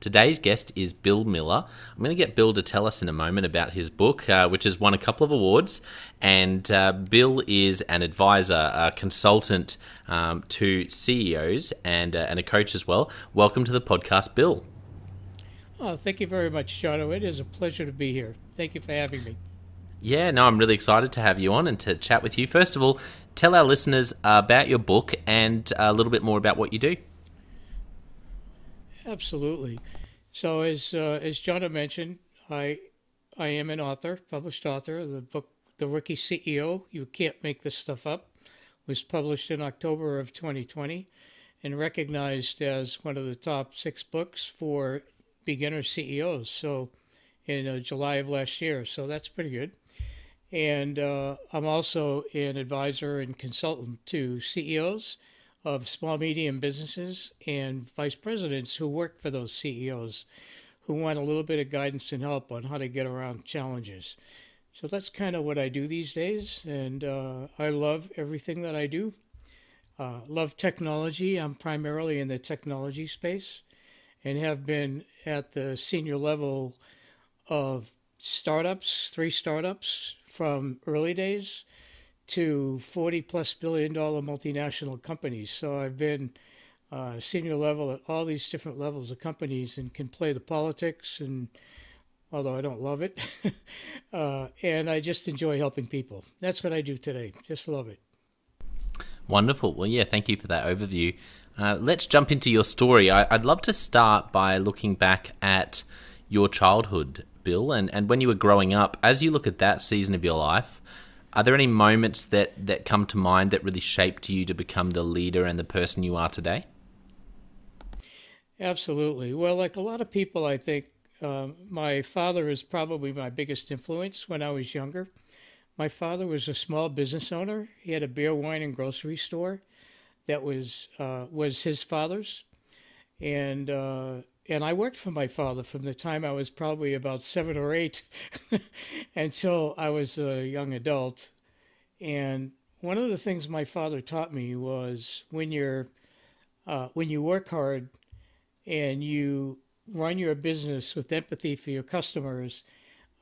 Today's guest is Bill Miller. I'm going to get Bill to tell us in a moment about his book, uh, which has won a couple of awards. And uh, Bill is an advisor, a consultant um, to CEOs, and, uh, and a coach as well. Welcome to the podcast, Bill. Oh, thank you very much, Jonno. It is a pleasure to be here. Thank you for having me. Yeah, no, I'm really excited to have you on and to chat with you. First of all, tell our listeners about your book and a little bit more about what you do. Absolutely. So as uh, as John mentioned, I I am an author, published author. The book The Rookie CEO, You Can't Make This Stuff Up, was published in October of 2020 and recognized as one of the top six books for beginner CEOs. So in uh, July of last year. So that's pretty good. And uh, I'm also an advisor and consultant to CEOs of small medium businesses and vice presidents who work for those CEOs who want a little bit of guidance and help on how to get around challenges. So that's kind of what I do these days, and uh, I love everything that I do. Uh, love technology. I'm primarily in the technology space and have been at the senior level of startups, three startups from early days to 40 plus billion dollar multinational companies. So I've been uh, senior level at all these different levels of companies and can play the politics and although I don't love it. uh, and I just enjoy helping people. That's what I do today. Just love it. Wonderful. Well, yeah, thank you for that overview. Uh, let's jump into your story. I, would love to start by looking back at your childhood, Bill, and, and when you were growing up. As you look at that season of your life, are there any moments that, that come to mind that really shaped you to become the leader and the person you are today? Absolutely. Well, like a lot of people, I think uh, my father is probably my biggest influence when I was younger. My father was a small business owner. He had a beer, wine, and grocery store that was uh, was his father's, and uh, and I worked for my father from the time I was probably about seven or eight until I was a young adult. And one of the things my father taught me was when you're uh, when you work hard and you run your business with empathy for your customers,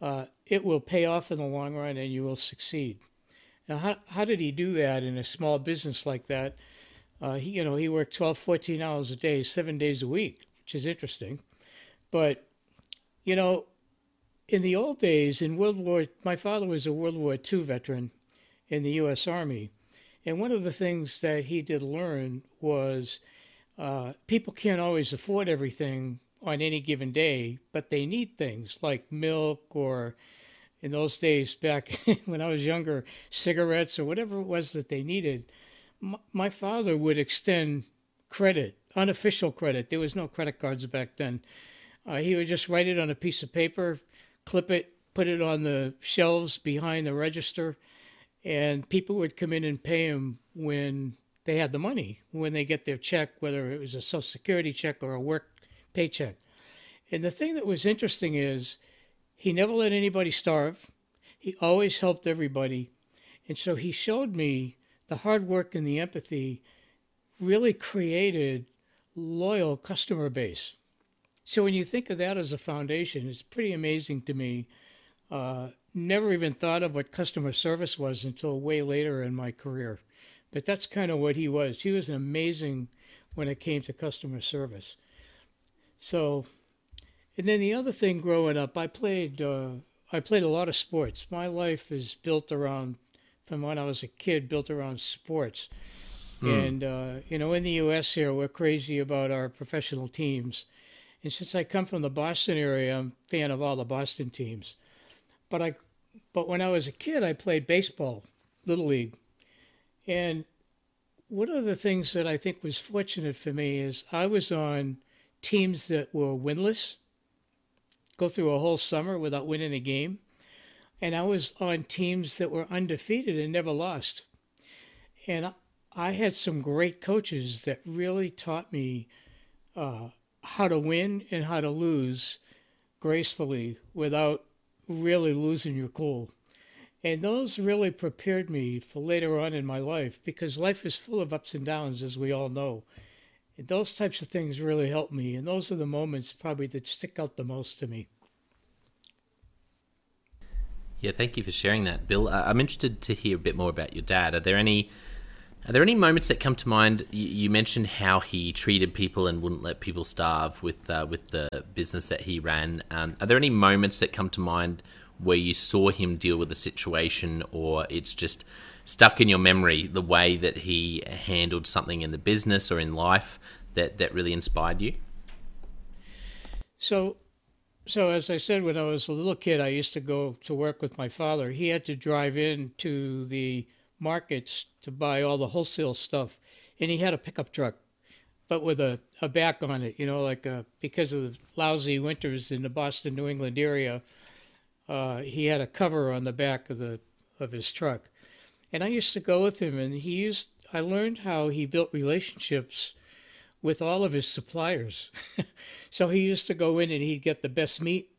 uh, it will pay off in the long run and you will succeed. Now, how, how did he do that in a small business like that? Uh, he, you know, he worked 12, 14 hours a day, seven days a week, which is interesting. But, you know, in the old days, in World War, my father was a World War II veteran in the U.S. Army. And one of the things that he did learn was uh, people can't always afford everything on any given day, but they need things like milk or, in those days back when I was younger, cigarettes or whatever it was that they needed my father would extend credit, unofficial credit. There was no credit cards back then. Uh, he would just write it on a piece of paper, clip it, put it on the shelves behind the register, and people would come in and pay him when they had the money, when they get their check, whether it was a Social Security check or a work paycheck. And the thing that was interesting is he never let anybody starve. He always helped everybody. And so he showed me the hard work and the empathy really created loyal customer base. So when you think of that as a foundation, it's pretty amazing to me. Uh, never even thought of what customer service was until way later in my career. But that's kind of what he was. He was amazing when it came to customer service. So, and then the other thing growing up, I played uh, I played a lot of sports. My life is built around from when I was a kid built around sports. Mm. And, uh, you know, in the U.S. here, we're crazy about our professional teams. And since I come from the Boston area, I'm a fan of all the Boston teams. But I, but when I was a kid, I played baseball, little league, and one of the things that I think was fortunate for me is I was on teams that were winless, go through a whole summer without winning a game, and I was on teams that were undefeated and never lost. And I had some great coaches that really taught me uh, how to win and how to lose gracefully without really losing your cool. And those really prepared me for later on in my life because life is full of ups and downs, as we all know. And those types of things really helped me. And those are the moments probably that stick out the most to me. Yeah, thank you for sharing that, Bill. I'm interested to hear a bit more about your dad. Are there any are there any moments that come to mind? You, mentioned how he treated people and wouldn't let people starve with uh, with the business that he ran. Um, are there any moments that come to mind where you saw him deal with a situation, or it's just stuck in your memory the way that he handled something in the business or in life that that really inspired you? So, so as I said, when I was a little kid, I used to go to work with my father. He had to drive in to the markets to buy all the wholesale stuff, and he had a pickup truck, but with a, a back on it, you know, like a, because of the lousy winters in the Boston, New England area, uh, he had a cover on the back of the of his truck, and I used to go with him, and he used. I learned how he built relationships with all of his suppliers. so he used to go in and he'd get the best meat.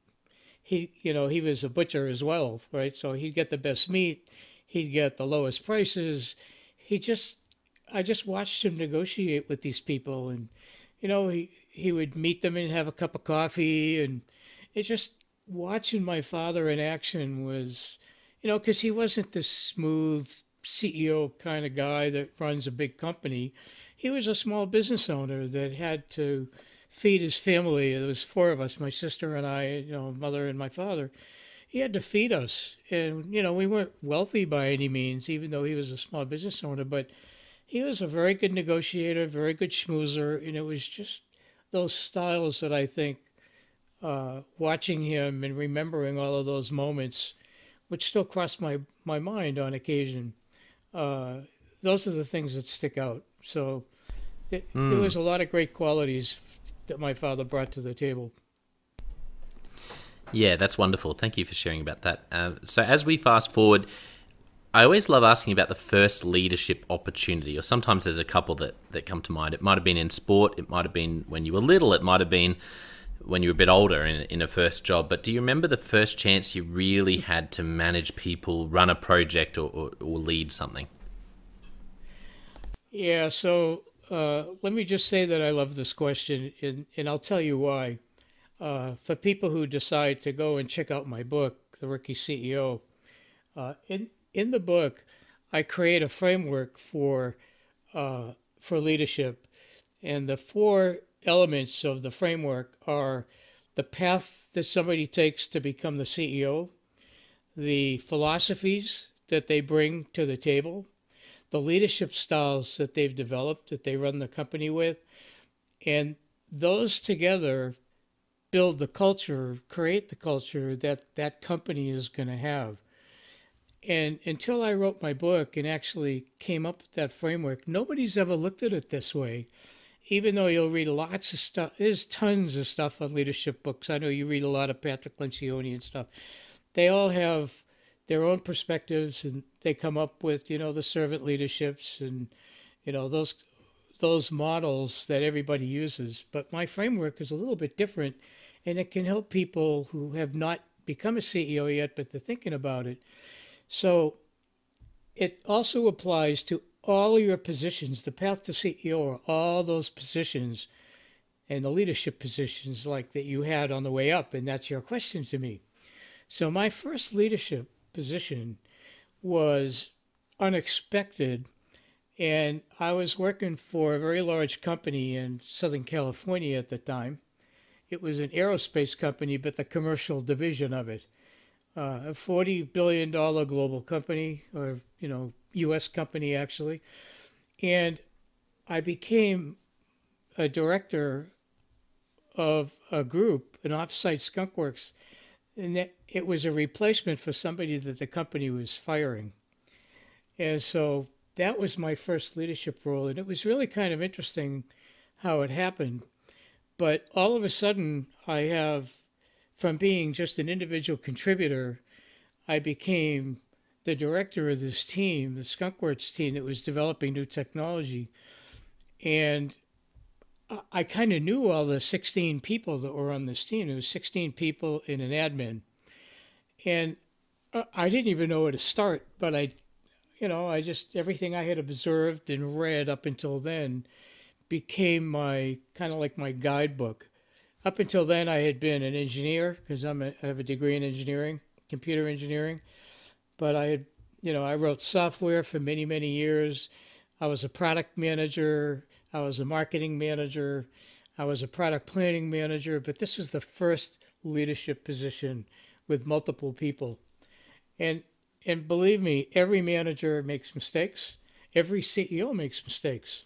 He, you know, he was a butcher as well, right? So he'd get the best meat. He'd get the lowest prices. He just, I just watched him negotiate with these people, and you know, he he would meet them and have a cup of coffee, and it just watching my father in action was, you know, because he wasn't this smooth CEO kind of guy that runs a big company he was a small business owner that had to feed his family. There was four of us, my sister and I, you know, mother and my father. He had to feed us, and you know, we weren't wealthy by any means, even though he was a small business owner. But he was a very good negotiator, very good schmoozer, and it was just those styles that I think, uh, watching him and remembering all of those moments, which still cross my my mind on occasion. Uh, those are the things that stick out. So it, mm. There was a lot of great qualities that my father brought to the table. Yeah, that's wonderful. Thank you for sharing about that. Uh, so, as we fast forward, I always love asking about the first leadership opportunity, or sometimes there's a couple that, that come to mind. It might have been in sport, it might have been when you were little, it might have been when you were a bit older in, in a first job. But do you remember the first chance you really had to manage people, run a project, or, or, or lead something? Yeah, so uh, let me just say that I love this question, and, and I'll tell you why. Uh, for people who decide to go and check out my book, The Rookie CEO, uh, in in the book, I create a framework for uh, for leadership, and the four elements of the framework are the path that somebody takes to become the CEO, the philosophies that they bring to the table, the leadership styles that they've developed that they run the company with and those together build the culture create the culture that that company is going to have. And until i wrote my book and actually came up with that framework nobody's ever looked at it this way. Even though you'll read lots of stuff there's tons of stuff on leadership books. I know you read a lot of patrick lencioni and stuff. They all have their own perspectives and they come up with you know the servant leaderships and you know those those models that everybody uses. But my framework is a little bit different and it can help people who have not become a CEO yet but they're thinking about it so it also applies to all your positions the path to CEO all those positions and the leadership positions like that you had on the way up and that's your question to me so my first leadership position was unexpected. And I was working for a very large company in Southern California at the time. It was an aerospace company, but the commercial division of it. Uh, a $40 billion global company, or, you know, U.S. company actually. And I became a director of a group, an offsite skunkworks and that it was a replacement for somebody that the company was firing. And so that was my first leadership role, and it was really kind of interesting how it happened. But all of a sudden, I have, from being just an individual contributor, I became the director of this team, the Skunkworks team that was developing new technology. And I kind of knew all the 16 people that were on this team. There was 16 people in an admin, and uh, I didn't even know where to start. But I, you know, I just everything I had observed and read up until then became my kind of like my guidebook. Up until then, I had been an engineer because I'm a, I have a degree in engineering, computer engineering. But I had, you know, I wrote software for many many years. I was a product manager I was a marketing manager, I was a product planning manager, but this was the first leadership position with multiple people. And and believe me, every manager makes mistakes. Every CEO makes mistakes.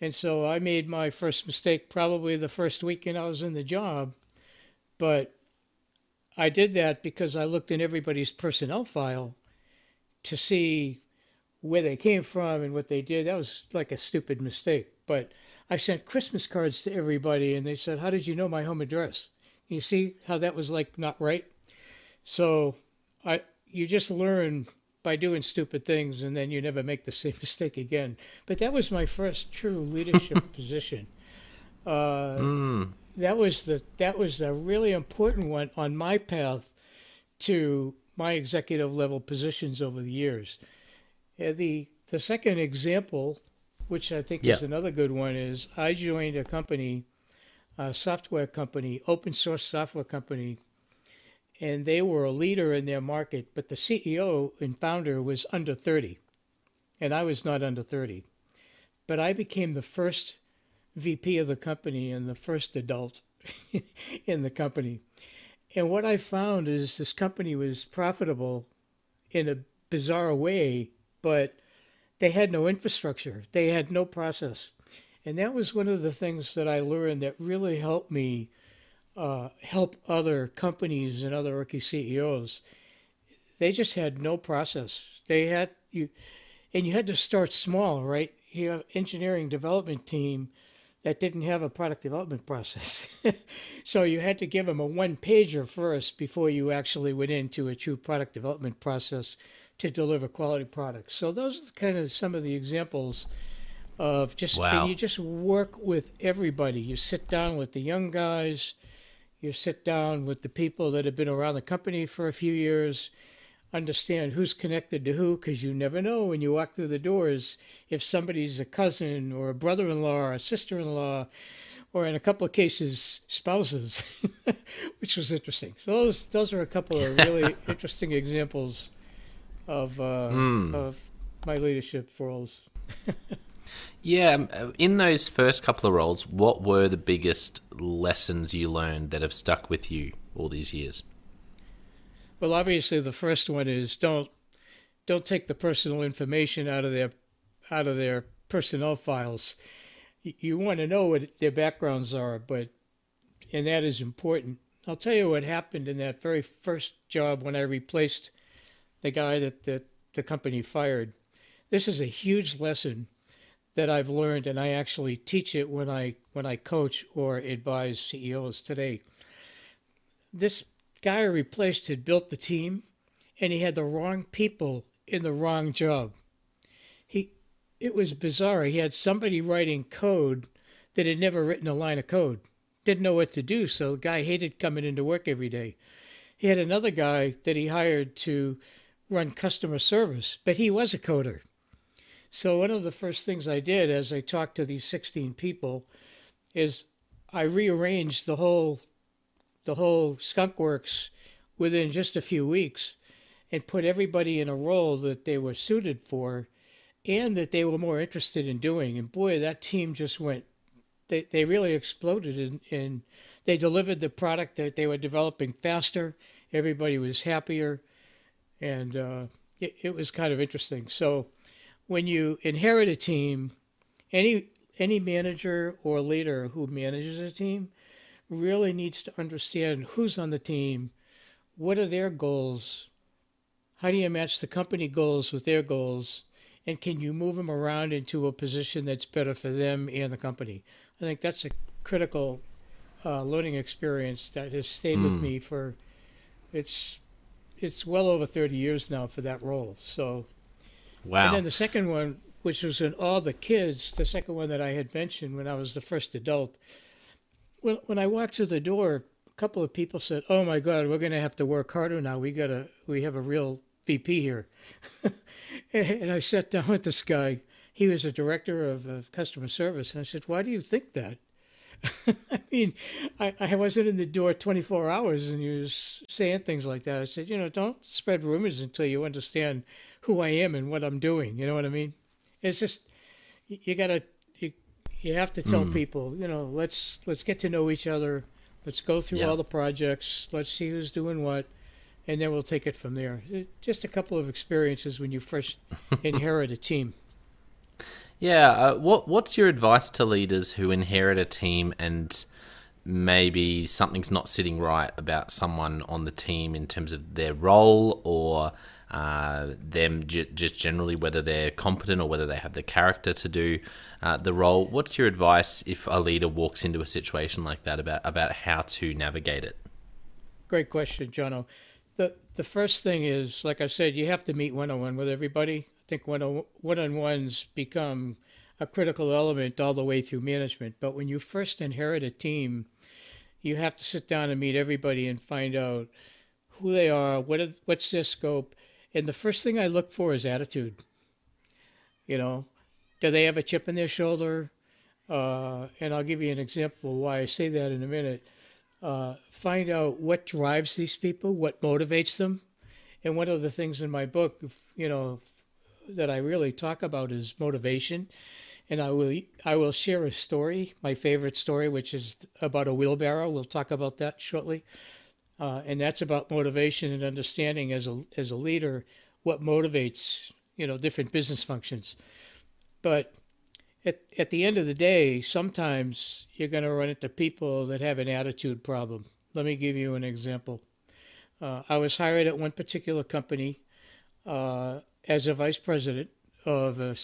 And so I made my first mistake probably the first weekend I was in the job But I did that because I looked in everybody's personnel file to see where they came from and what they did. That was like a stupid mistake. But I sent Christmas cards to everybody and they said, How did you know my home address? You see how that was like not right? So I you just learn by doing stupid things and then you never make the same mistake again. But that was my first true leadership position. Uh, mm. That was the that was a really important one on my path to my executive level positions over the years. Uh, the the second example, which I think yeah. is another good one, is I joined a company, a software company, open source software company and they were a leader in their market, but the CEO and founder was under 30, and I was not under 30. But I became the first VP of the company and the first adult in the company. And what I found is this company was profitable in a bizarre way, but they had no infrastructure, they had no process. And that was one of the things that I learned that really helped me uh, help other companies and other rookie CEOs. They just had no process. They had you, and you had to start small, right? You have engineering development team that didn't have a product development process. so you had to give them a one pager first before you actually went into a true product development process to deliver quality products. So those are kind of some of the examples of just wow. and you just work with everybody. You sit down with the young guys, you sit down with the people that have been around the company for a few years, understand who's connected to who, because you never know when you walk through the doors if somebody's a cousin or a brother in law or a sister in law, or in a couple of cases, spouses, which was interesting. So those, those are a couple of really interesting examples of, uh, mm. of my leadership roles. Yeah, um, uh, in those first couple of roles, what were the biggest lessons you learned that have stuck with you all these years? Well, obviously, the first one is don't don't take the personal information out of their out of their personnel files. You want to know what their backgrounds are, but and that is important. I'll tell you what happened in that very first job when I replaced the guy that, that the company fired. This is a huge lesson that I've learned, and I actually teach it when I when I coach or advise CEOs today. This guy I replaced had built the team, and he had the wrong people in the wrong job. He, it was bizarre. He had somebody writing code that had never written a line of code, didn't know what to do, so the guy hated coming into work every day. He had another guy that he hired to run customer service, but he was a coder. So one of the first things I did as I talked to these 16 people is I rearranged the whole the whole skunk works within just a few weeks and put everybody in a role that they were suited for and that they were more interested in doing. And boy, that team just went they, they really exploded and, and they delivered the product that they were developing faster. Everybody was happier and uh, it, it was kind of interesting. So when you inherit a team, any any manager or leader who manages a team really needs to understand who's on the team, what are their goals, how do you match the company goals with their goals, and can you move them around into a position that's better for them and the company? I think that's a critical uh, learning experience that has stayed mm. with hmm. me for it's it's well over 30 years now for that role. So Wow. And then the second one, which was in all the kids, the second one that I had mentioned when I was the first adult, when, when I walked through the door, a couple of people said, "Oh my God, we're going to have to work harder now. We got to, we have a real VP here." and I sat down with this guy. He was a director of, of customer service, and I said, "Why do you think that?" I mean, I, I wasn't in the door 24 hours and he was saying things like that. I said, you know, don't spread rumors until you understand who I am and what I'm doing. You know what I mean? It's just, you, gotta, you, you have to tell mm. people, you know, let's, let's get to know each other. Let's go through yeah. all the projects. Let's see who's doing what. And then we'll take it from there. Just a couple of experiences when you first inherit a team. Yeah, uh, what what's your advice to leaders who inherit a team and maybe something's not sitting right about someone on the team in terms of their role or uh, them j- just generally whether they're competent or whether they have the character to do uh, the role. What's your advice if a leader walks into a situation like that about about how to navigate it? Great question, Jonno. The the first thing is, like I said, you have to meet one on one with everybody. Think one on ones become a critical element all the way through management. But when you first inherit a team, you have to sit down and meet everybody and find out who they are, what what's their scope, and the first thing I look for is attitude. You know, do they have a chip in their shoulder? Uh, and I'll give you an example why I say that in a minute. Uh, find out what drives these people, what motivates them, and one of the things in my book, you know, that I really talk about is motivation. And I will I will share a story, my favorite story, which is about a wheelbarrow. We'll talk about that shortly. Uh, and that's about motivation and understanding as a as a leader what motivates you know different business functions. But at at the end of the day, sometimes you're going to run into people that have an attitude problem. Let me give you an example. Uh, I was hired at one particular company uh, as a vice president of a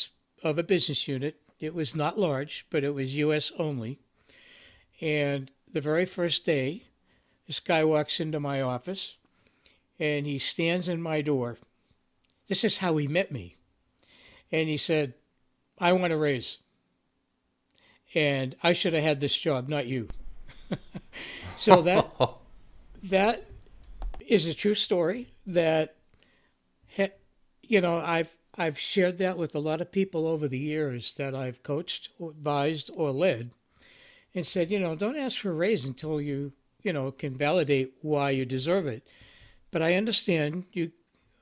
of a business unit. It was not large, but it was U.S. only. And the very first day, this guy walks into my office and he stands in my door. This is how he met me. And he said, I want a raise. And I should have had this job, not you. so that that is a true story that you know I've I've shared that with a lot of people over the years that I've coached advised or led and said, you know, don't ask for a raise until you you know, can validate why you deserve it. But I understand you.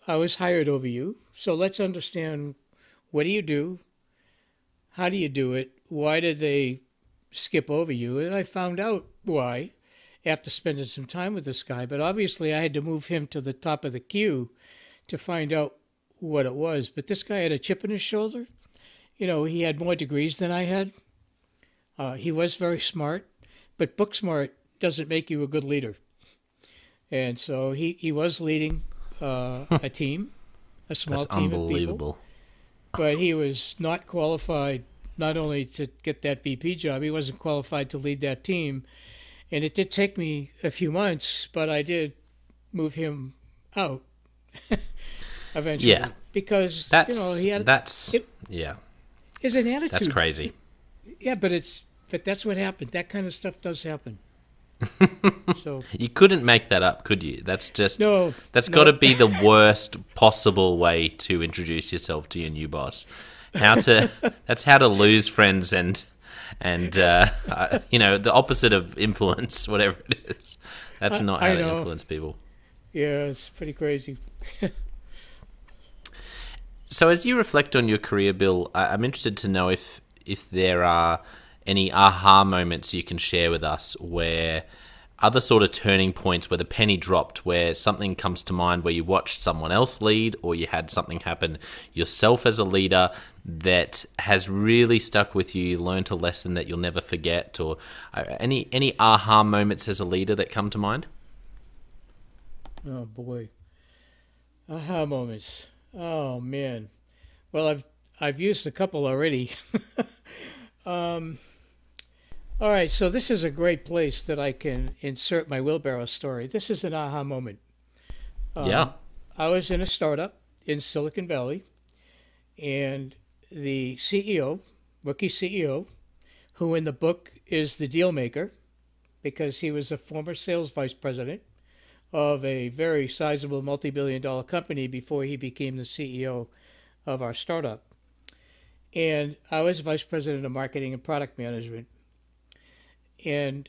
I was hired over you, so let's understand what do you do, how do you do it, why did they skip over you, and I found out why after spending some time with this guy. But obviously, I had to move him to the top of the queue to find out what it was. But this guy had a chip in his shoulder. You know, he had more degrees than I had. Uh, he was very smart, but book smart doesn't make you a good leader. And so he, he was leading uh, a team, a small That's team unbelievable. of people. But he was not qualified not only to get that VP job, he wasn't qualified to lead that team. And it did take me a few months, but I did move him out eventually. Yeah. Because that's you know he had that's it, yeah. Is an attitude. That's crazy. Yeah, but it's but that's what happened. That kind of stuff does happen. so you couldn't make that up, could you? That's just no. That's no. got to be the worst possible way to introduce yourself to your new boss. How to? that's how to lose friends and and uh, uh, you know the opposite of influence, whatever it is. That's not how to influence people. Yeah, it's pretty crazy. so, as you reflect on your career, Bill, I'm interested to know if if there are any aha moments you can share with us where other sort of turning points where the penny dropped, where something comes to mind where you watched someone else lead or you had something happen yourself as a leader that has really stuck with you, you learned a lesson that you'll never forget, or uh, any any aha moments as a leader that come to mind? Oh boy, aha moments. Oh man, well I've I've used a couple already. um, all right, so this is a great place that I can insert my wheelbarrow story. This is an aha moment. Um, yeah. I was in a startup in Silicon Valley, and the CEO, rookie CEO, who in the book is the deal maker, because he was a former sales vice president of a very sizable multi billion dollar company before he became the CEO of our startup. And I was vice president of marketing and product management and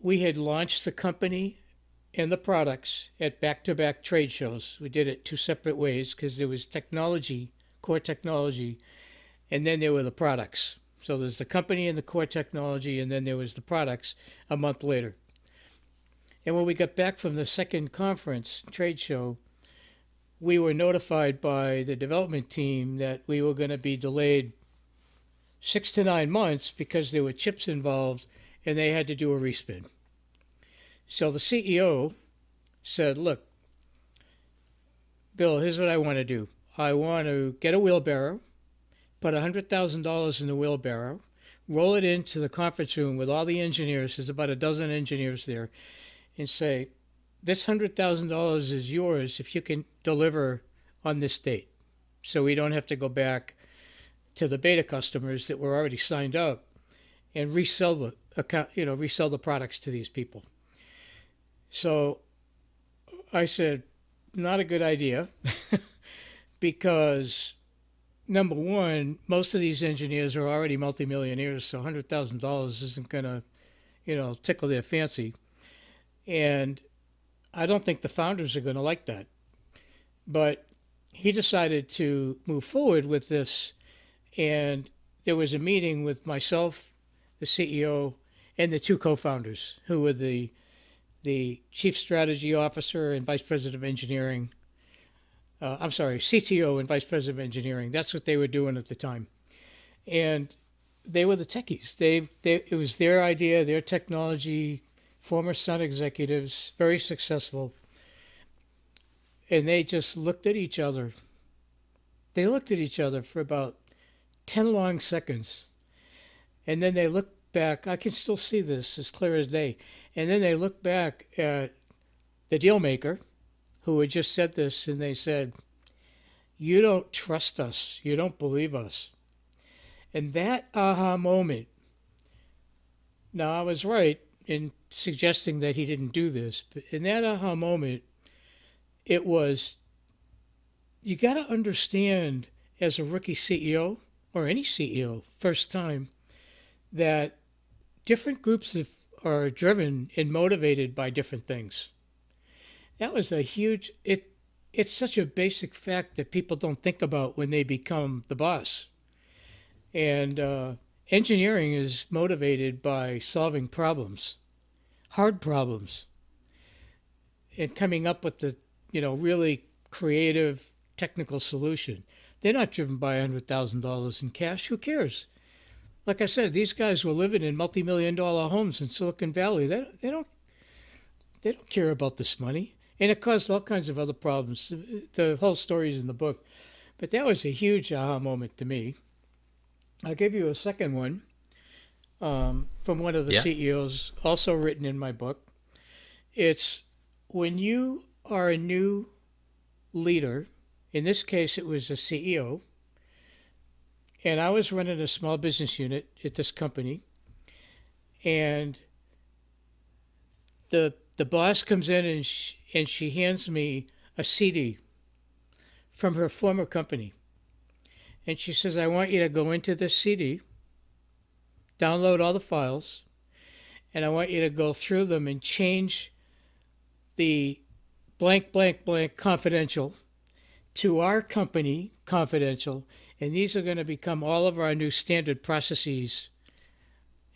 we had launched the company and the products at back-to-back trade shows. We did it two separate ways because there was technology, core technology, and then there were the products. So there's the company and the core technology, and then there was the products a month later. And when we got back from the second conference trade show, we were notified by the development team that we were going to be delayed six to nine months because there were chips involved and they had to do a respin. So the CEO said, Look, Bill, here's what I want to do. I want to get a wheelbarrow, put $100,000 in the wheelbarrow, roll it into the conference room with all the engineers, there's about a dozen engineers there, and say, This $100,000 is yours if you can deliver on this date. So we don't have to go back to the beta customers that were already signed up and resell the account, you know, resell the products to these people. So I said, not a good idea because number one, most of these engineers are already multimillionaires, so hundred thousand dollars isn't gonna, you know, tickle their fancy. And I don't think the founders are gonna like that. But he decided to move forward with this and there was a meeting with myself, the CEO, and the two co-founders who were the the chief strategy officer and vice president of engineering. Uh, I'm sorry, CTO and vice president of engineering. That's what they were doing at the time, and they were the techies. They, they it was their idea, their technology. Former Sun executives, very successful, and they just looked at each other. They looked at each other for about ten long seconds, and then they looked back. I can still see this as clear as day. And then they looked back at the deal maker who had just said this and they said, You don't trust us. You don't believe us. And that aha moment, now I was right in suggesting that he didn't do this, but in that aha moment, it was you got to understand as a rookie CEO or any CEO, first time, that different groups of, are driven and motivated by different things. That was a huge it it's such a basic fact that people don't think about when they become the boss. And uh, engineering is motivated by solving problems, hard problems, and coming up with the you know really creative technical solution. They're not driven by $100,000 in cash. Who cares? like I said, these guys were living in multi-million dollar homes in Silicon Valley. They, they don't they don't care about this money, and it caused all kinds of other problems. The whole story is in the book, but that was a huge aha moment to me. I'll give you a second one um, from one of the yeah. CEOs, also written in my book. It's when you are a new leader. In this case, it was a CEO and I was running a small business unit at this company, and the the boss comes in and she, and she hands me a CD from her former company, and she says, "I want you to go into this CD, download all the files, and I want you to go through them and change the blank blank blank confidential to our company confidential." And these are going to become all of our new standard processes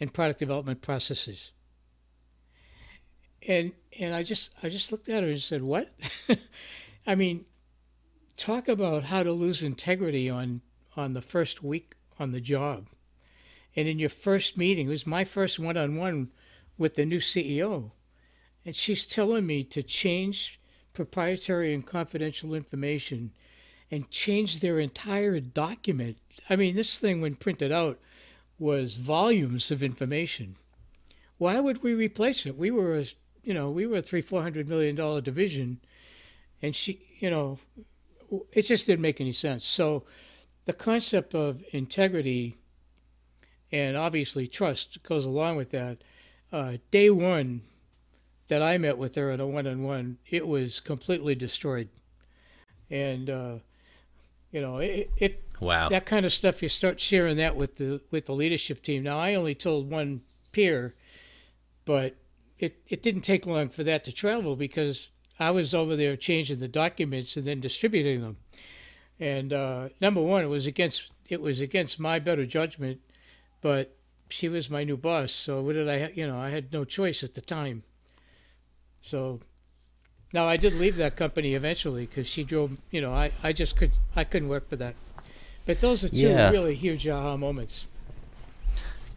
and product development processes. And and I just I just looked at her and said, "What?" I mean, talk about how to lose integrity on on the first week on the job. And in your first meeting, it was my first one-on-one with the new CEO. And she's telling me to change proprietary and confidential information and change their entire document. I mean, this thing, when printed out, was volumes of information. Why would we replace it? We were a, you know, we were a three, four hundred million dollar division, and she, you know, it just didn't make any sense. So, the concept of integrity and obviously trust goes along with that. Uh, day one that I met with her at a one-on-one, it was completely destroyed, and uh, you know, it, it wow that kind of stuff. You start sharing that with the with the leadership team. Now, I only told one peer, but it it didn't take long for that to travel because I was over there changing the documents and then distributing them. And uh, number one, it was against it was against my better judgment, but she was my new boss. So what did I? You know, I had no choice at the time. So now I did leave that company eventually because she drove. You know, I, I just could I couldn't work for that. But those are two yeah. really huge aha moments.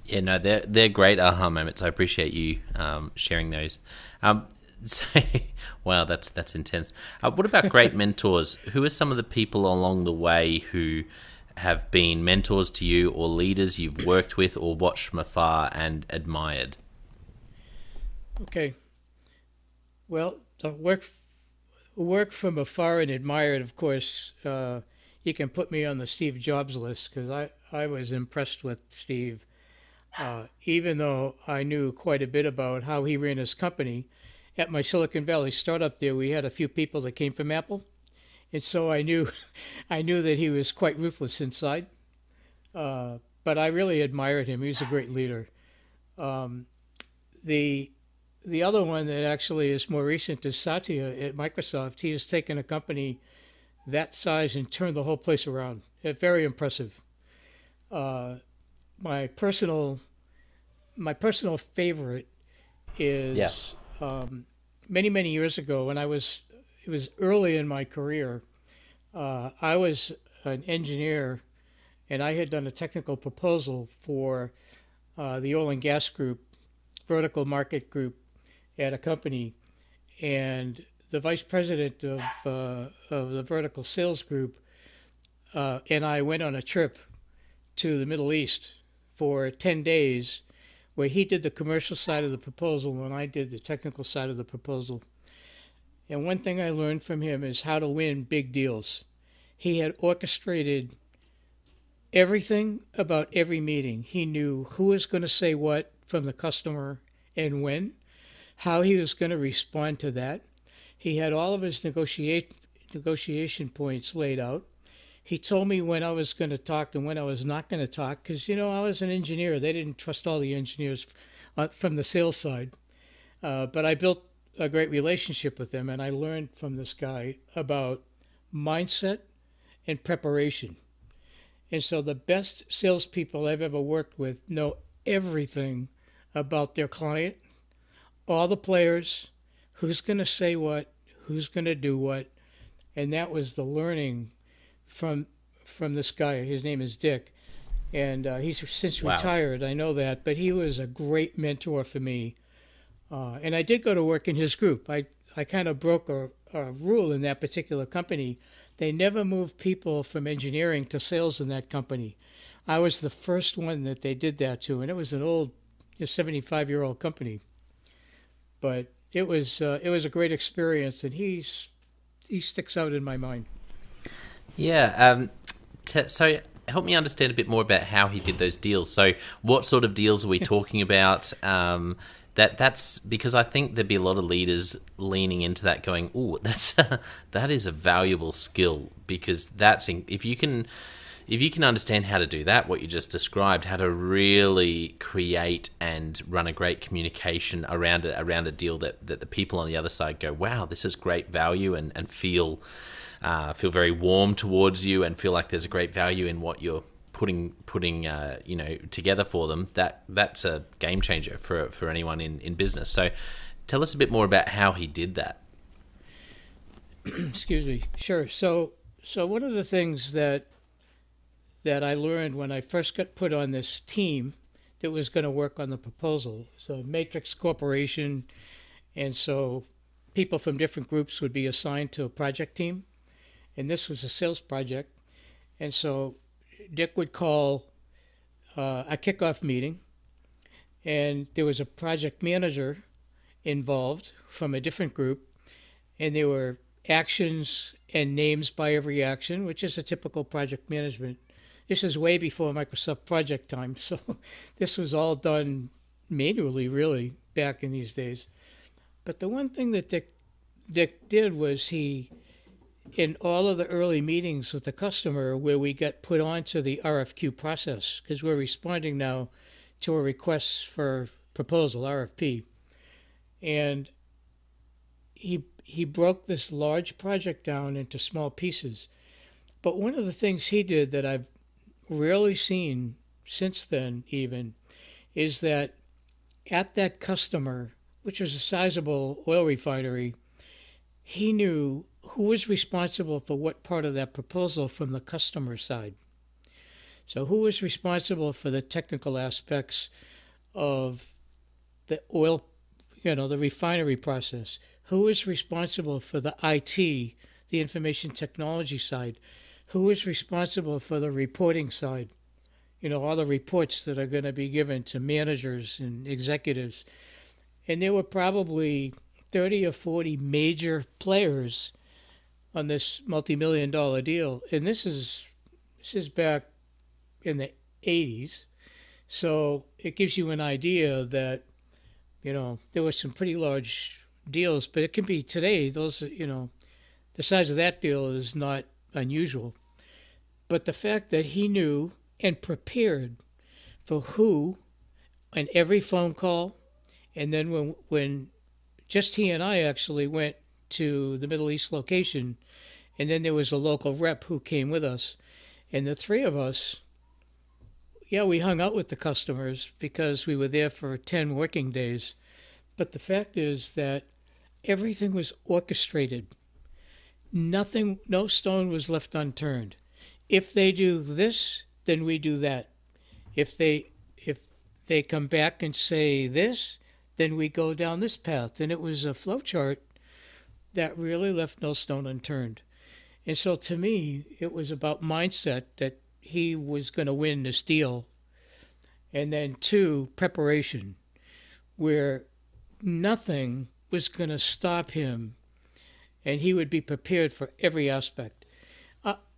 Yeah, no, they're they're great aha moments. I appreciate you um, sharing those. Um, so, wow, that's that's intense. Uh, what about great mentors? Who are some of the people along the way who have been mentors to you, or leaders you've worked with, or watched from afar and admired? Okay. Well, the work work from afar and admired, of course. Uh, you can put me on the Steve Jobs list because I, I was impressed with Steve uh, even though I knew quite a bit about how he ran his company, at my Silicon Valley startup there, we had a few people that came from Apple, and so I knew, I knew that he was quite ruthless inside. Uh, but I really admired him. He was a great leader. Um, the the other one that actually is more recent is Satya at Microsoft. He has taken a company that size and turned the whole place around. Very impressive. Uh, my personal my personal favorite is yeah. um, many many years ago when I was it was early in my career. Uh, I was an engineer, and I had done a technical proposal for uh, the oil and gas group, vertical market group, at a company, and the vice president of uh, of the vertical sales group uh, and I went on a trip to the Middle East for 10 days where he did the commercial side of the proposal and I did the technical side of the proposal. And one thing I learned from him is how to win big deals. He had orchestrated everything about every meeting. He knew who was going to say what from the customer and when, how he was going to respond to that. He had all of his negotiate, negotiation points laid out he told me when I was going to talk and when I was not going to talk because you know I was an engineer. They didn't trust all the engineers uh, from the sales side, uh, but I built a great relationship with them, and I learned from this guy about mindset and preparation. And so the best salespeople I've ever worked with know everything about their client, all the players, who's going to say what, who's going to do what, and that was the learning from from this guy. His name is Dick, and uh, he's since wow. retired. I know that, but he was a great mentor for me. Uh, and I did go to work in his group. I I kind of broke a, a rule in that particular company. They never moved people from engineering to sales in that company. I was the first one that they did that to, and it was an old, 75 year old company. But it was uh, it was a great experience, and he's he sticks out in my mind. Yeah. Um, t- so help me understand a bit more about how he did those deals. So what sort of deals are we talking about? Um, that that's because I think there'd be a lot of leaders leaning into that, going, "Oh, that's that is a valuable skill because that's if you can." If you can understand how to do that, what you just described, how to really create and run a great communication around a, around a deal that, that the people on the other side go, wow, this is great value and, and feel uh, feel very warm towards you and feel like there's a great value in what you're putting putting uh, you know together for them, that that's a game changer for for anyone in in business. So, tell us a bit more about how he did that. Excuse me. Sure. So so one of the things that that I learned when I first got put on this team that was going to work on the proposal. So Matrix Corporation, and so people from different groups would be assigned to a project team and this was a sales project. And so Dick would call uh, a kickoff meeting, and there was a project manager involved from a different group, and there were actions and names by every action, which is a typical project management. This is way before Microsoft project time, so this was all done manually, really, back in these days. But the one thing that Dick Dick did was he in all of the early meetings with the customer where we get put onto the RFQ process because we're responding now to a request for proposal RFP, and he he broke this large project down into small pieces. But one of the things he did that I've rarely seen since then, even, is that at that customer, which was a sizable oil refinery, he knew who was responsible for what part of that proposal from the customer side. So, who is responsible for the technical aspects of the oil, you know, the refinery process? Who is responsible for the IT, the information technology side? Who is responsible for the reporting side? You know, all the reports that are going to be given to managers and executives. And there were probably 30 or 40 major players on this multi-million dollar deal. And this is this is back in the 80s. So it gives you an idea that, you know, there were some pretty large deals, but it can be today, those, you know, the size of that deal is not unusual. But the fact that he knew and prepared for who and every phone call, and then when, when just he and I actually went to the Middle East location, and then there was a local rep who came with us, and the three of us yeah, we hung out with the customers because we were there for 10 working days. But the fact is that everything was orchestrated. Nothing, no stone was left unturned. If they do this, then we do that. If they if they come back and say this, then we go down this path. And it was a flowchart that really left no stone unturned. And so to me, it was about mindset that he was going to win this deal. And then, two, preparation, where nothing was going to stop him and he would be prepared for every aspect.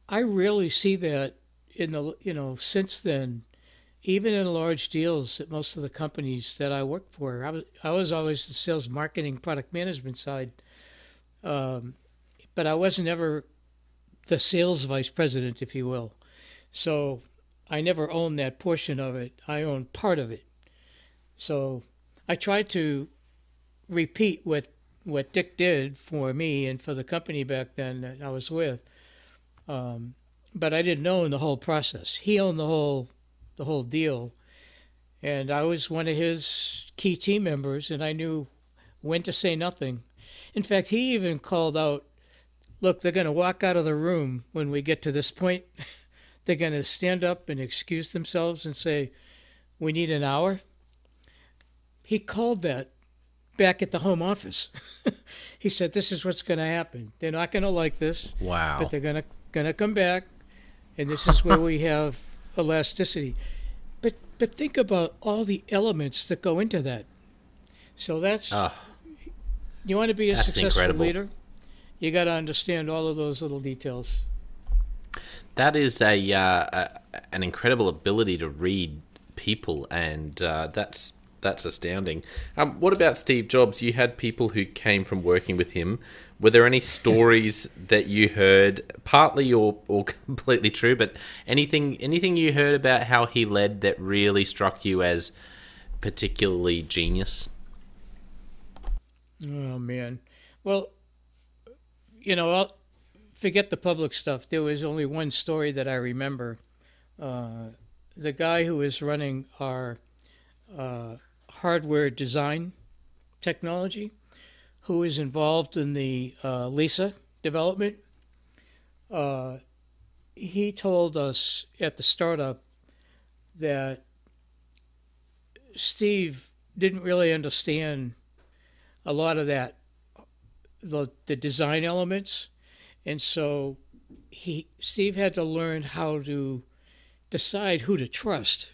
I, really see that in the, you know, since then, even in large deals at most of the companies that I worked for, I was, I was always the sales marketing product management side. Um, but I wasn't ever the sales vice president, if you will. So I never owned that portion of it. I owned part of it. So I tried to repeat what what Dick did for me and for the company back then that I was with. Um, but I didn't own the whole process. He owned the whole the whole deal, and I was one of his key team members, and I knew when to say nothing. In fact, he even called out, "Look, they're going to walk out of the room when we get to this point." they're going to stand up and excuse themselves and say, We need an hour. He called that back at the home office. he said, This is what's going to happen. They're not going to like this. Wow. But they're going to, going to come back, and this is where we have elasticity. But, but think about all the elements that go into that. So that's. Oh, you want to be a that's successful incredible. leader, you got to understand all of those little details. that is a, uh, a an incredible ability to read people, and uh, that's that's astounding. Um, what about Steve Jobs? You had people who came from working with him. Were there any stories that you heard, partly or, or completely true, but anything anything you heard about how he led that really struck you as particularly genius? Oh man. Well, you know, I'll forget the public stuff. There was only one story that I remember. Uh, the guy who was running our uh, hardware design technology, who was involved in the uh, Lisa development, uh, he told us at the startup that Steve didn't really understand a lot of that the the design elements. And so he Steve had to learn how to decide who to trust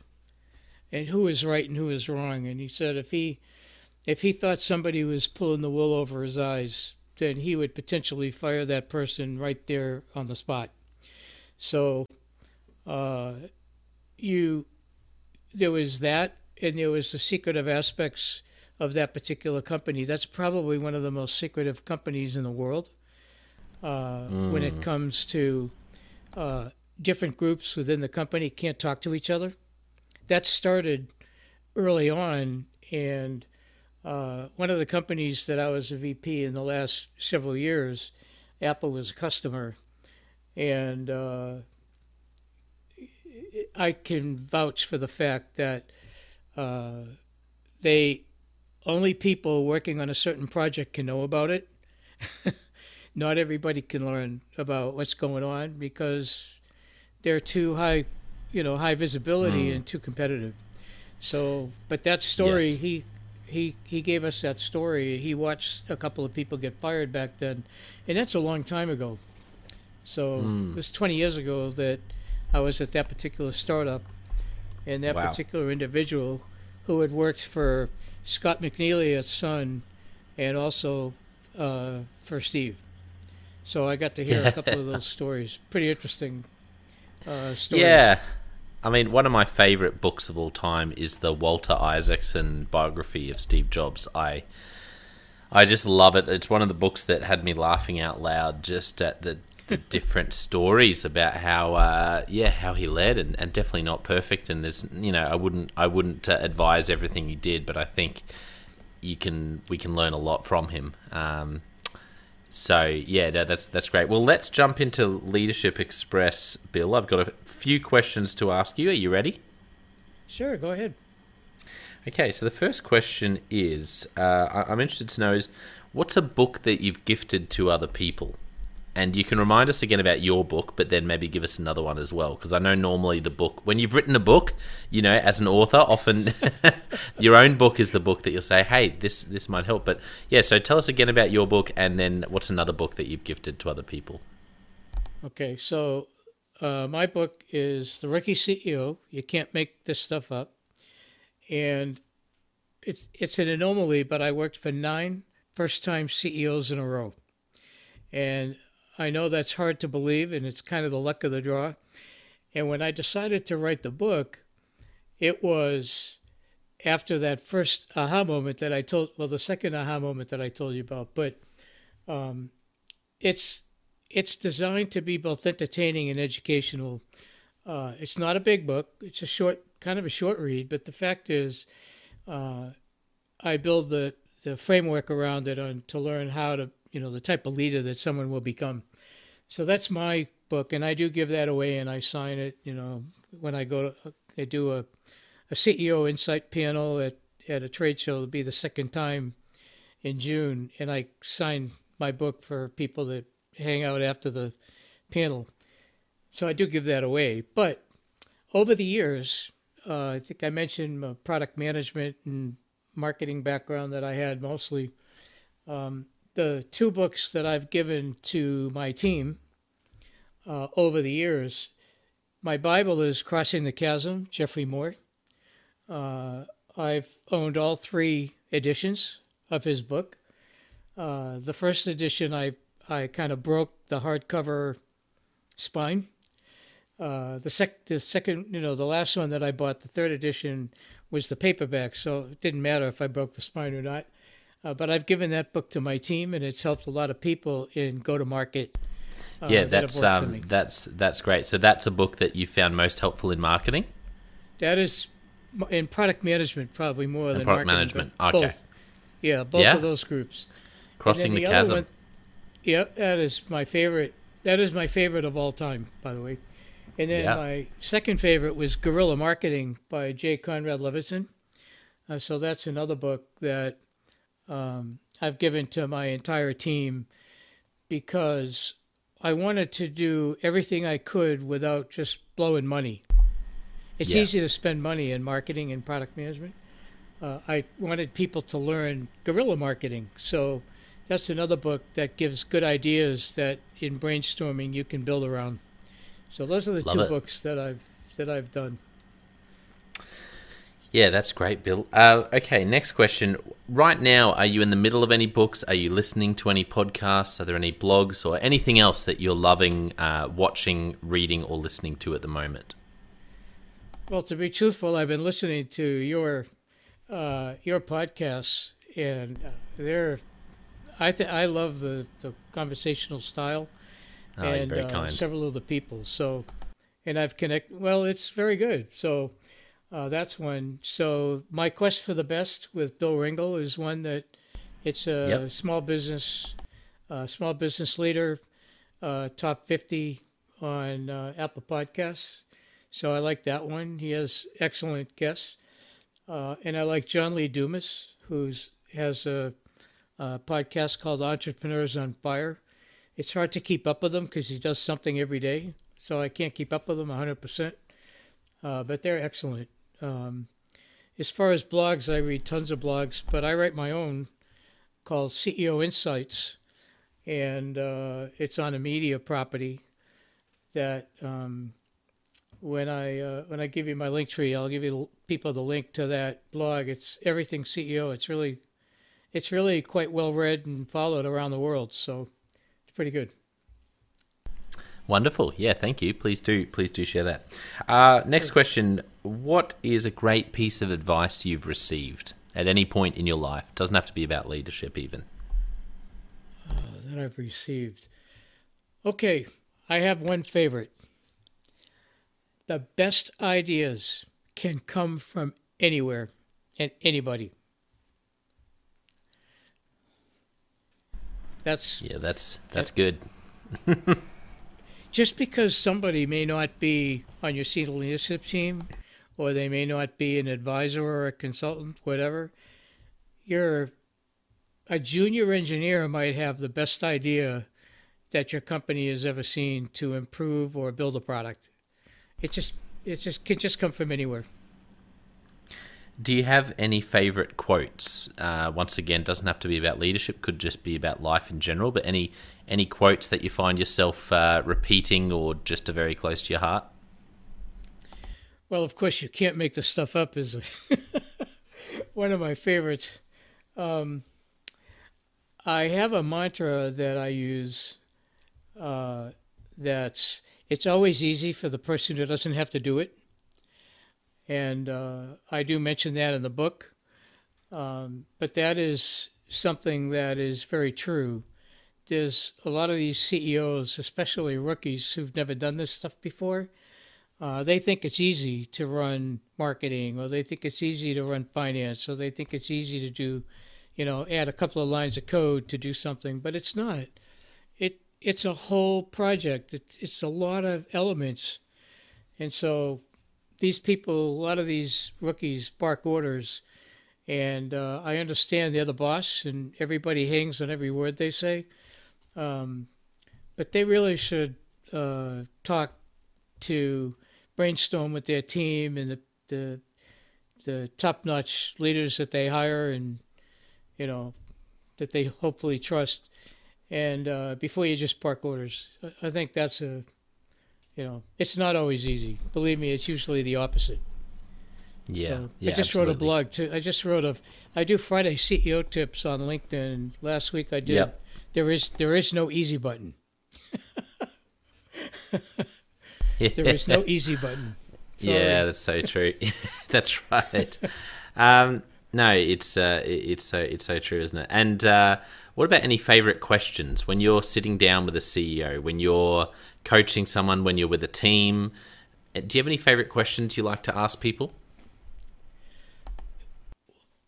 and who is right and who is wrong. And he said if he if he thought somebody was pulling the wool over his eyes then he would potentially fire that person right there on the spot. So uh, you there was that and there was the secretive aspects of that particular company. That's probably one of the most secretive companies in the world uh, when it comes to uh, different groups within the company can't talk to each other. That started early on, and uh, one of the companies that I was a VP in the last several years, Apple was a customer, and uh, I can vouch for the fact that uh, they only people working on a certain project can know about it. Not everybody can learn about what's going on because they're too high you know, high visibility Mm. and too competitive. So, but that story, Yes. he he he gave us that story. He watched a couple of people get fired back then, and that's a long time ago. So Mm. it was 20 years ago that I was at that particular startup, and that Wow. particular individual who had worked for Scott McNealy at Sun, and also uh, for Steve. So I got to hear a couple of those stories. Pretty interesting uh, stories. Yeah. I mean, one of my favorite books of all time is the Walter Isaacson biography of Steve Jobs. I I just love it. It's one of the books that had me laughing out loud just at the, the different stories about how uh, yeah, how he led and, and definitely not perfect and there's you know, I wouldn't I wouldn't uh, advise everything he did, but I think you can we can learn a lot from him. Um, so yeah, no, that's that's great. Well, let's jump into Leadership Express, Bill. I've got a few questions to ask you. Are you ready? Sure, go ahead. Okay, so the first question is uh, I- I'm interested to know is what's a book that you've gifted to other people? And you can remind us again about your book, but then maybe give us another one as well. Because I know normally the book, when you've written a book, you know, as an author, often your own book is the book that you'll say, hey, this, this might help. But yeah, so tell us again about your book and then what's another book that you've gifted to other people? Okay, so uh, my book is The Rookie CEO. You can't make this stuff up. And it's, it's an anomaly, but I worked for nine first time CEOs in a row. And I know that's hard to believe, and it's kind of the luck of the draw. And when I decided to write the book, it was after that first aha moment that I told, well, the second aha moment that I told you about, but um, it's it's designed to be both entertaining and educational. Uh, it's not a big book; it's a short, kind of a short read. But the fact is, uh, I build the the framework around it on to learn how to, you know, the type of leader that someone will become. So that's my book, and I do give that away, and I sign it. You know, when I go to, I do a, a CEO Insight panel at at a trade show. It'll be the second time in June, and I sign my book for people that hang out after the panel. So I do give that away. But over the years, uh, I think I mentioned my product management and marketing background that I had mostly. Um, the two books that I've given to my team uh, over the years, my Bible is Crossing the Chasm, Geoffrey Moore. Uh, I've owned all three editions of his book. Uh, the first edition, I I kind of broke the hardcover spine. Uh, the sec the second, you know, the last one that I bought, the third edition, was the paperback, so it didn't matter if I broke the spine or not. Uh, but I've given that book to my team, and it's helped a lot of people in go to market. Uh, yeah, that's me. um, that's that's great. So that's a book that you found most helpful in marketing. That is in product management, probably more than product marketing, management. Okay. Both. Yeah, both Yeah? of those groups. Crossing then the, chasm. one- Yep, that is my favorite. That is my favorite of all time, by the way. And then Yeah. my second favorite was Guerrilla Marketing by Jay Conrad Levinson. Uh, so that's another book that um, I've given to my entire team because I wanted to do everything I could without just blowing money. It's Yeah. easy to spend money in marketing and product management. Uh, I wanted people to learn guerrilla marketing. So that's another book that gives good ideas that in brainstorming you can build around. So those are the Love two it. books that I've that I've done. Yeah, that's great, Bill. Uh, okay, next question. Right now, are you in the middle of any books? Are you listening to any podcasts? Are there any blogs or anything else that you're loving uh, watching, reading, or listening to at the moment? Well, to be truthful, I've been listening to your uh, your podcasts, and uh, they're I th- I love the, the conversational style Oh, and very uh, several of the people. So, and I've connect. Well, it's very good. So uh, that's one. So my quest for the best with Bill Ringle is one that it's a Yep. small business, uh, small business leader, uh, top fifty on uh, Apple Podcasts. So I like that one. He has excellent guests, uh, and I like John Lee Dumas, who's has a, a podcast called Entrepreneurs on Fire. It's hard to keep up with him because he does something every day, so I can't keep up with him 100%. uh, but they're excellent. Um, as far as blogs, I read tons of blogs, but I write my own called CEO Insights, and uh, it's on a media property that um, when I uh, when I give you my link tree, I'll give you people the link to that blog. It's everything CEO. It's really it's really quite well read and followed around the world, so it's pretty good. Wonderful. Yeah, thank you. Please do please do share that. Uh, next question: What is a great piece of advice you've received at any point in your life? Doesn't have to be about leadership, even. Uh, that I've received. Okay, I have one favorite. The best ideas can come from anywhere and anybody. That's yeah, that's that's good. just because somebody may not be on your senior leadership team or they may not be an advisor or a consultant, whatever, you're a junior engineer might have the best idea that your company has ever seen to improve or build a product. It just it just can just come from anywhere. Do you have any favorite quotes? Uh, once again, doesn't have to be about leadership; could just be about life in general. But any any quotes that you find yourself uh, repeating, or just are very close to your heart? Well, of course, you can't make this stuff up. Is one of my favorites. Um, I have a mantra that I use. Uh, that's it's always easy for the person who doesn't have to do it and uh, I do mention that in the book. Um, but that is something that is very true. There's a lot of these CEOs, especially rookies who've never done this stuff before. Uh, they think it's easy to run marketing, or they think it's easy to run finance, or they think it's easy to do, you know, add a couple of lines of code to do something. But it's not. It it's a whole project. It, it's a lot of elements, and so these people, a lot of these rookies bark orders, and uh, I understand they're the boss, and everybody hangs on every word they say. Um, but they really should uh, talk to brainstorm with their team and the the, the top-notch leaders that they hire, and you know that they hopefully trust. And uh, before you just park orders, I think that's a you know, it's not always easy. Believe me, it's usually the opposite. Yeah, so yeah I just absolutely. wrote a blog too. I just wrote a. I do Friday CEO tips on LinkedIn. Last week I did. Yep. There is there is no easy button. there is no easy button. Sorry. Yeah, that's so true. that's right. Um, no, it's uh, it's so it's so true, isn't it? And uh, what about any favorite questions when you're sitting down with a CEO, when you're coaching someone, when you're with a team? Do you have any favorite questions you like to ask people?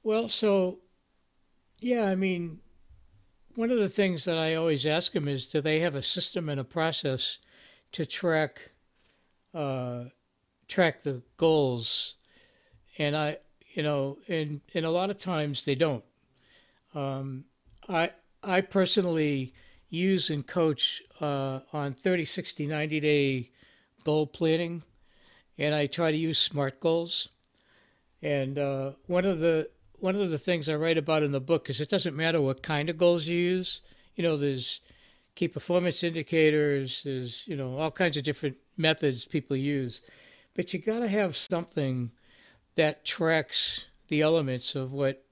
Well, so yeah, I mean, one of the things that I always ask them is, do they have a system and a process to track uh, track the goals? And I, you know, and and a lot of times they don't. Um, I I personally use and coach uh, on 30, 60, 90 day goal planning, and I try to use SMART goals. And uh, one of the one of the things I write about in the book is it doesn't matter what kind of goals you use. You know, there's key performance indicators. There's you know all kinds of different methods people use, but you got to have something that tracks the elements of what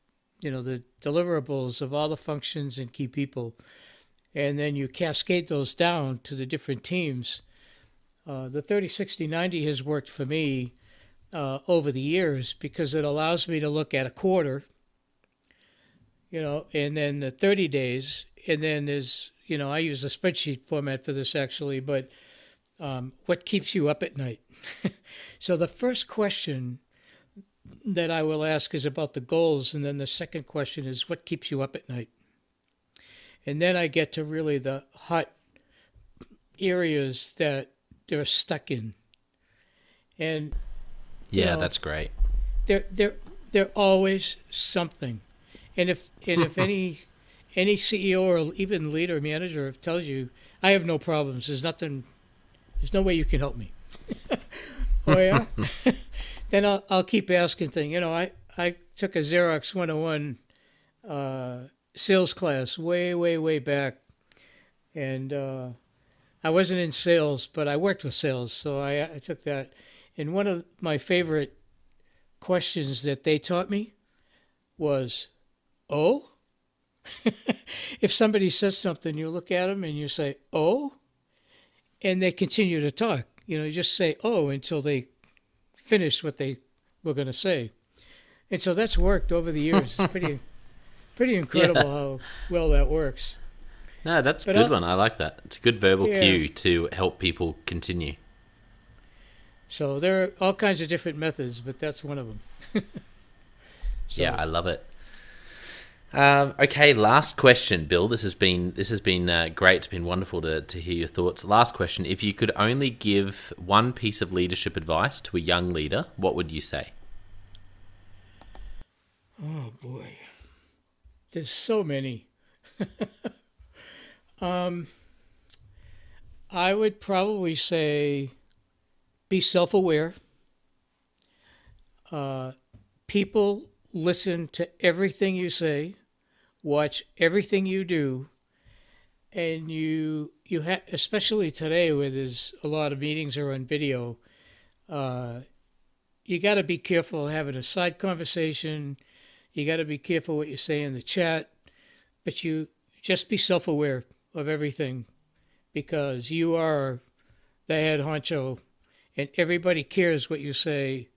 you know the deliverables of all the functions and key people and then you cascade those down to the different teams uh, the 30 60 90 has worked for me uh, over the years because it allows me to look at a quarter you know and then the 30 days and then there's you know i use a spreadsheet format for this actually but um, what keeps you up at night so the first question that I will ask is about the goals, and then the second question is what keeps you up at night. And then I get to really the hot areas that they're stuck in. And yeah, know, that's great. They're they're they're always something, and if and if any any CEO or even leader manager tells you I have no problems, there's nothing, there's no way you can help me. oh yeah. then I'll I'll keep asking things. You know, I I took a Xerox 101 uh, sales class way way way back, and uh, I wasn't in sales, but I worked with sales, so I, I took that. And one of my favorite questions that they taught me was, "Oh." if somebody says something, you look at them and you say, "Oh," and they continue to talk. You know, you just say "oh" until they finish what they were going to say. And so that's worked over the years. It's pretty, pretty incredible yeah. how well that works. No, that's but a good I'll, one. I like that. It's a good verbal yeah. cue to help people continue. So there are all kinds of different methods, but that's one of them. so. Yeah, I love it. Um, okay, last question, Bill. This has been this has been uh, great. It's been wonderful to to hear your thoughts. Last question: If you could only give one piece of leadership advice to a young leader, what would you say? Oh boy, there's so many. um, I would probably say, be self-aware. Uh, people listen to everything you say watch everything you do, and you you have especially today where there's a lot of meetings are on video. Uh, you got to be careful having a side conversation. You got to be careful what you say in the chat, but you just be self-aware of everything because you are the head honcho and everybody cares what you say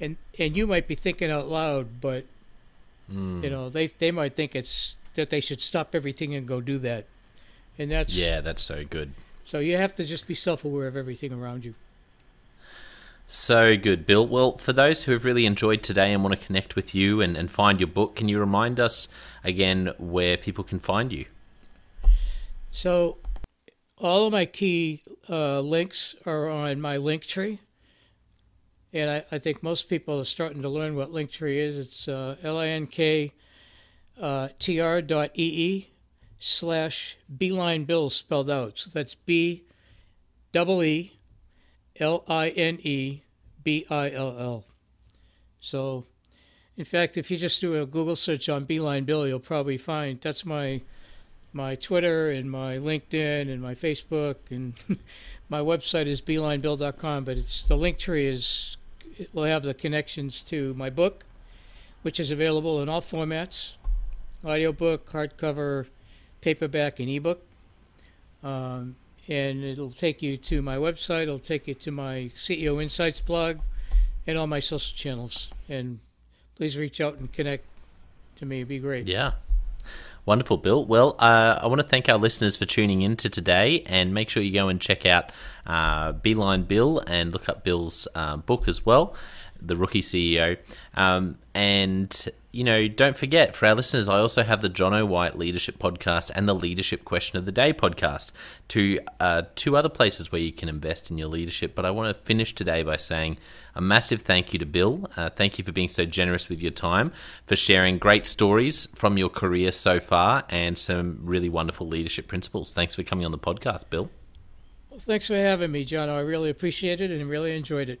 and and you might be thinking out loud but Mm. You know, they they might think it's that they should stop everything and go do that, and that's yeah, that's so good. So you have to just be self-aware of everything around you. So good, Bill. Well, for those who have really enjoyed today and want to connect with you and, and find your book, can you remind us again where people can find you? So, all of my key uh, links are on my link tree and I, I, think most people are starting to learn what Linktree is. It's uh, L-I-N-K uh, slash Beeline Bill spelled out. So that's B double E L-I-N-E B-I-L-L. So, in fact, if you just do a Google search on Beeline Bill, you'll probably find that's my my Twitter and my LinkedIn and my Facebook and my website is beelinebill.com, but it's the link tree is it will have the connections to my book, which is available in all formats: audiobook, hardcover, paperback, and ebook. Um, and it'll take you to my website. It'll take you to my CEO Insights blog, and all my social channels. And please reach out and connect to me. It'd be great. Yeah. Wonderful, Bill. Well, uh, I want to thank our listeners for tuning in to today, and make sure you go and check out uh, Beeline Bill and look up Bill's uh, book as well, The Rookie CEO. Um, and you know, don't forget for our listeners, I also have the Jonno White Leadership Podcast and the Leadership Question of the Day podcast, two uh, two other places where you can invest in your leadership. But I want to finish today by saying a massive thank you to Bill. Uh, thank you for being so generous with your time, for sharing great stories from your career so far, and some really wonderful leadership principles. Thanks for coming on the podcast, Bill. Well, thanks for having me, John. I really appreciate it and really enjoyed it.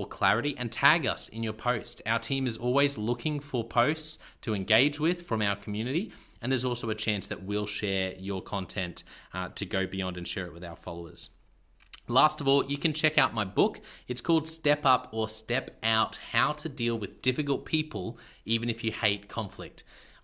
or clarity and tag us in your post. Our team is always looking for posts to engage with from our community. And there's also a chance that we'll share your content uh, to go beyond and share it with our followers. Last of all, you can check out my book. It's called Step Up or Step Out How to Deal with Difficult People, even if you hate conflict.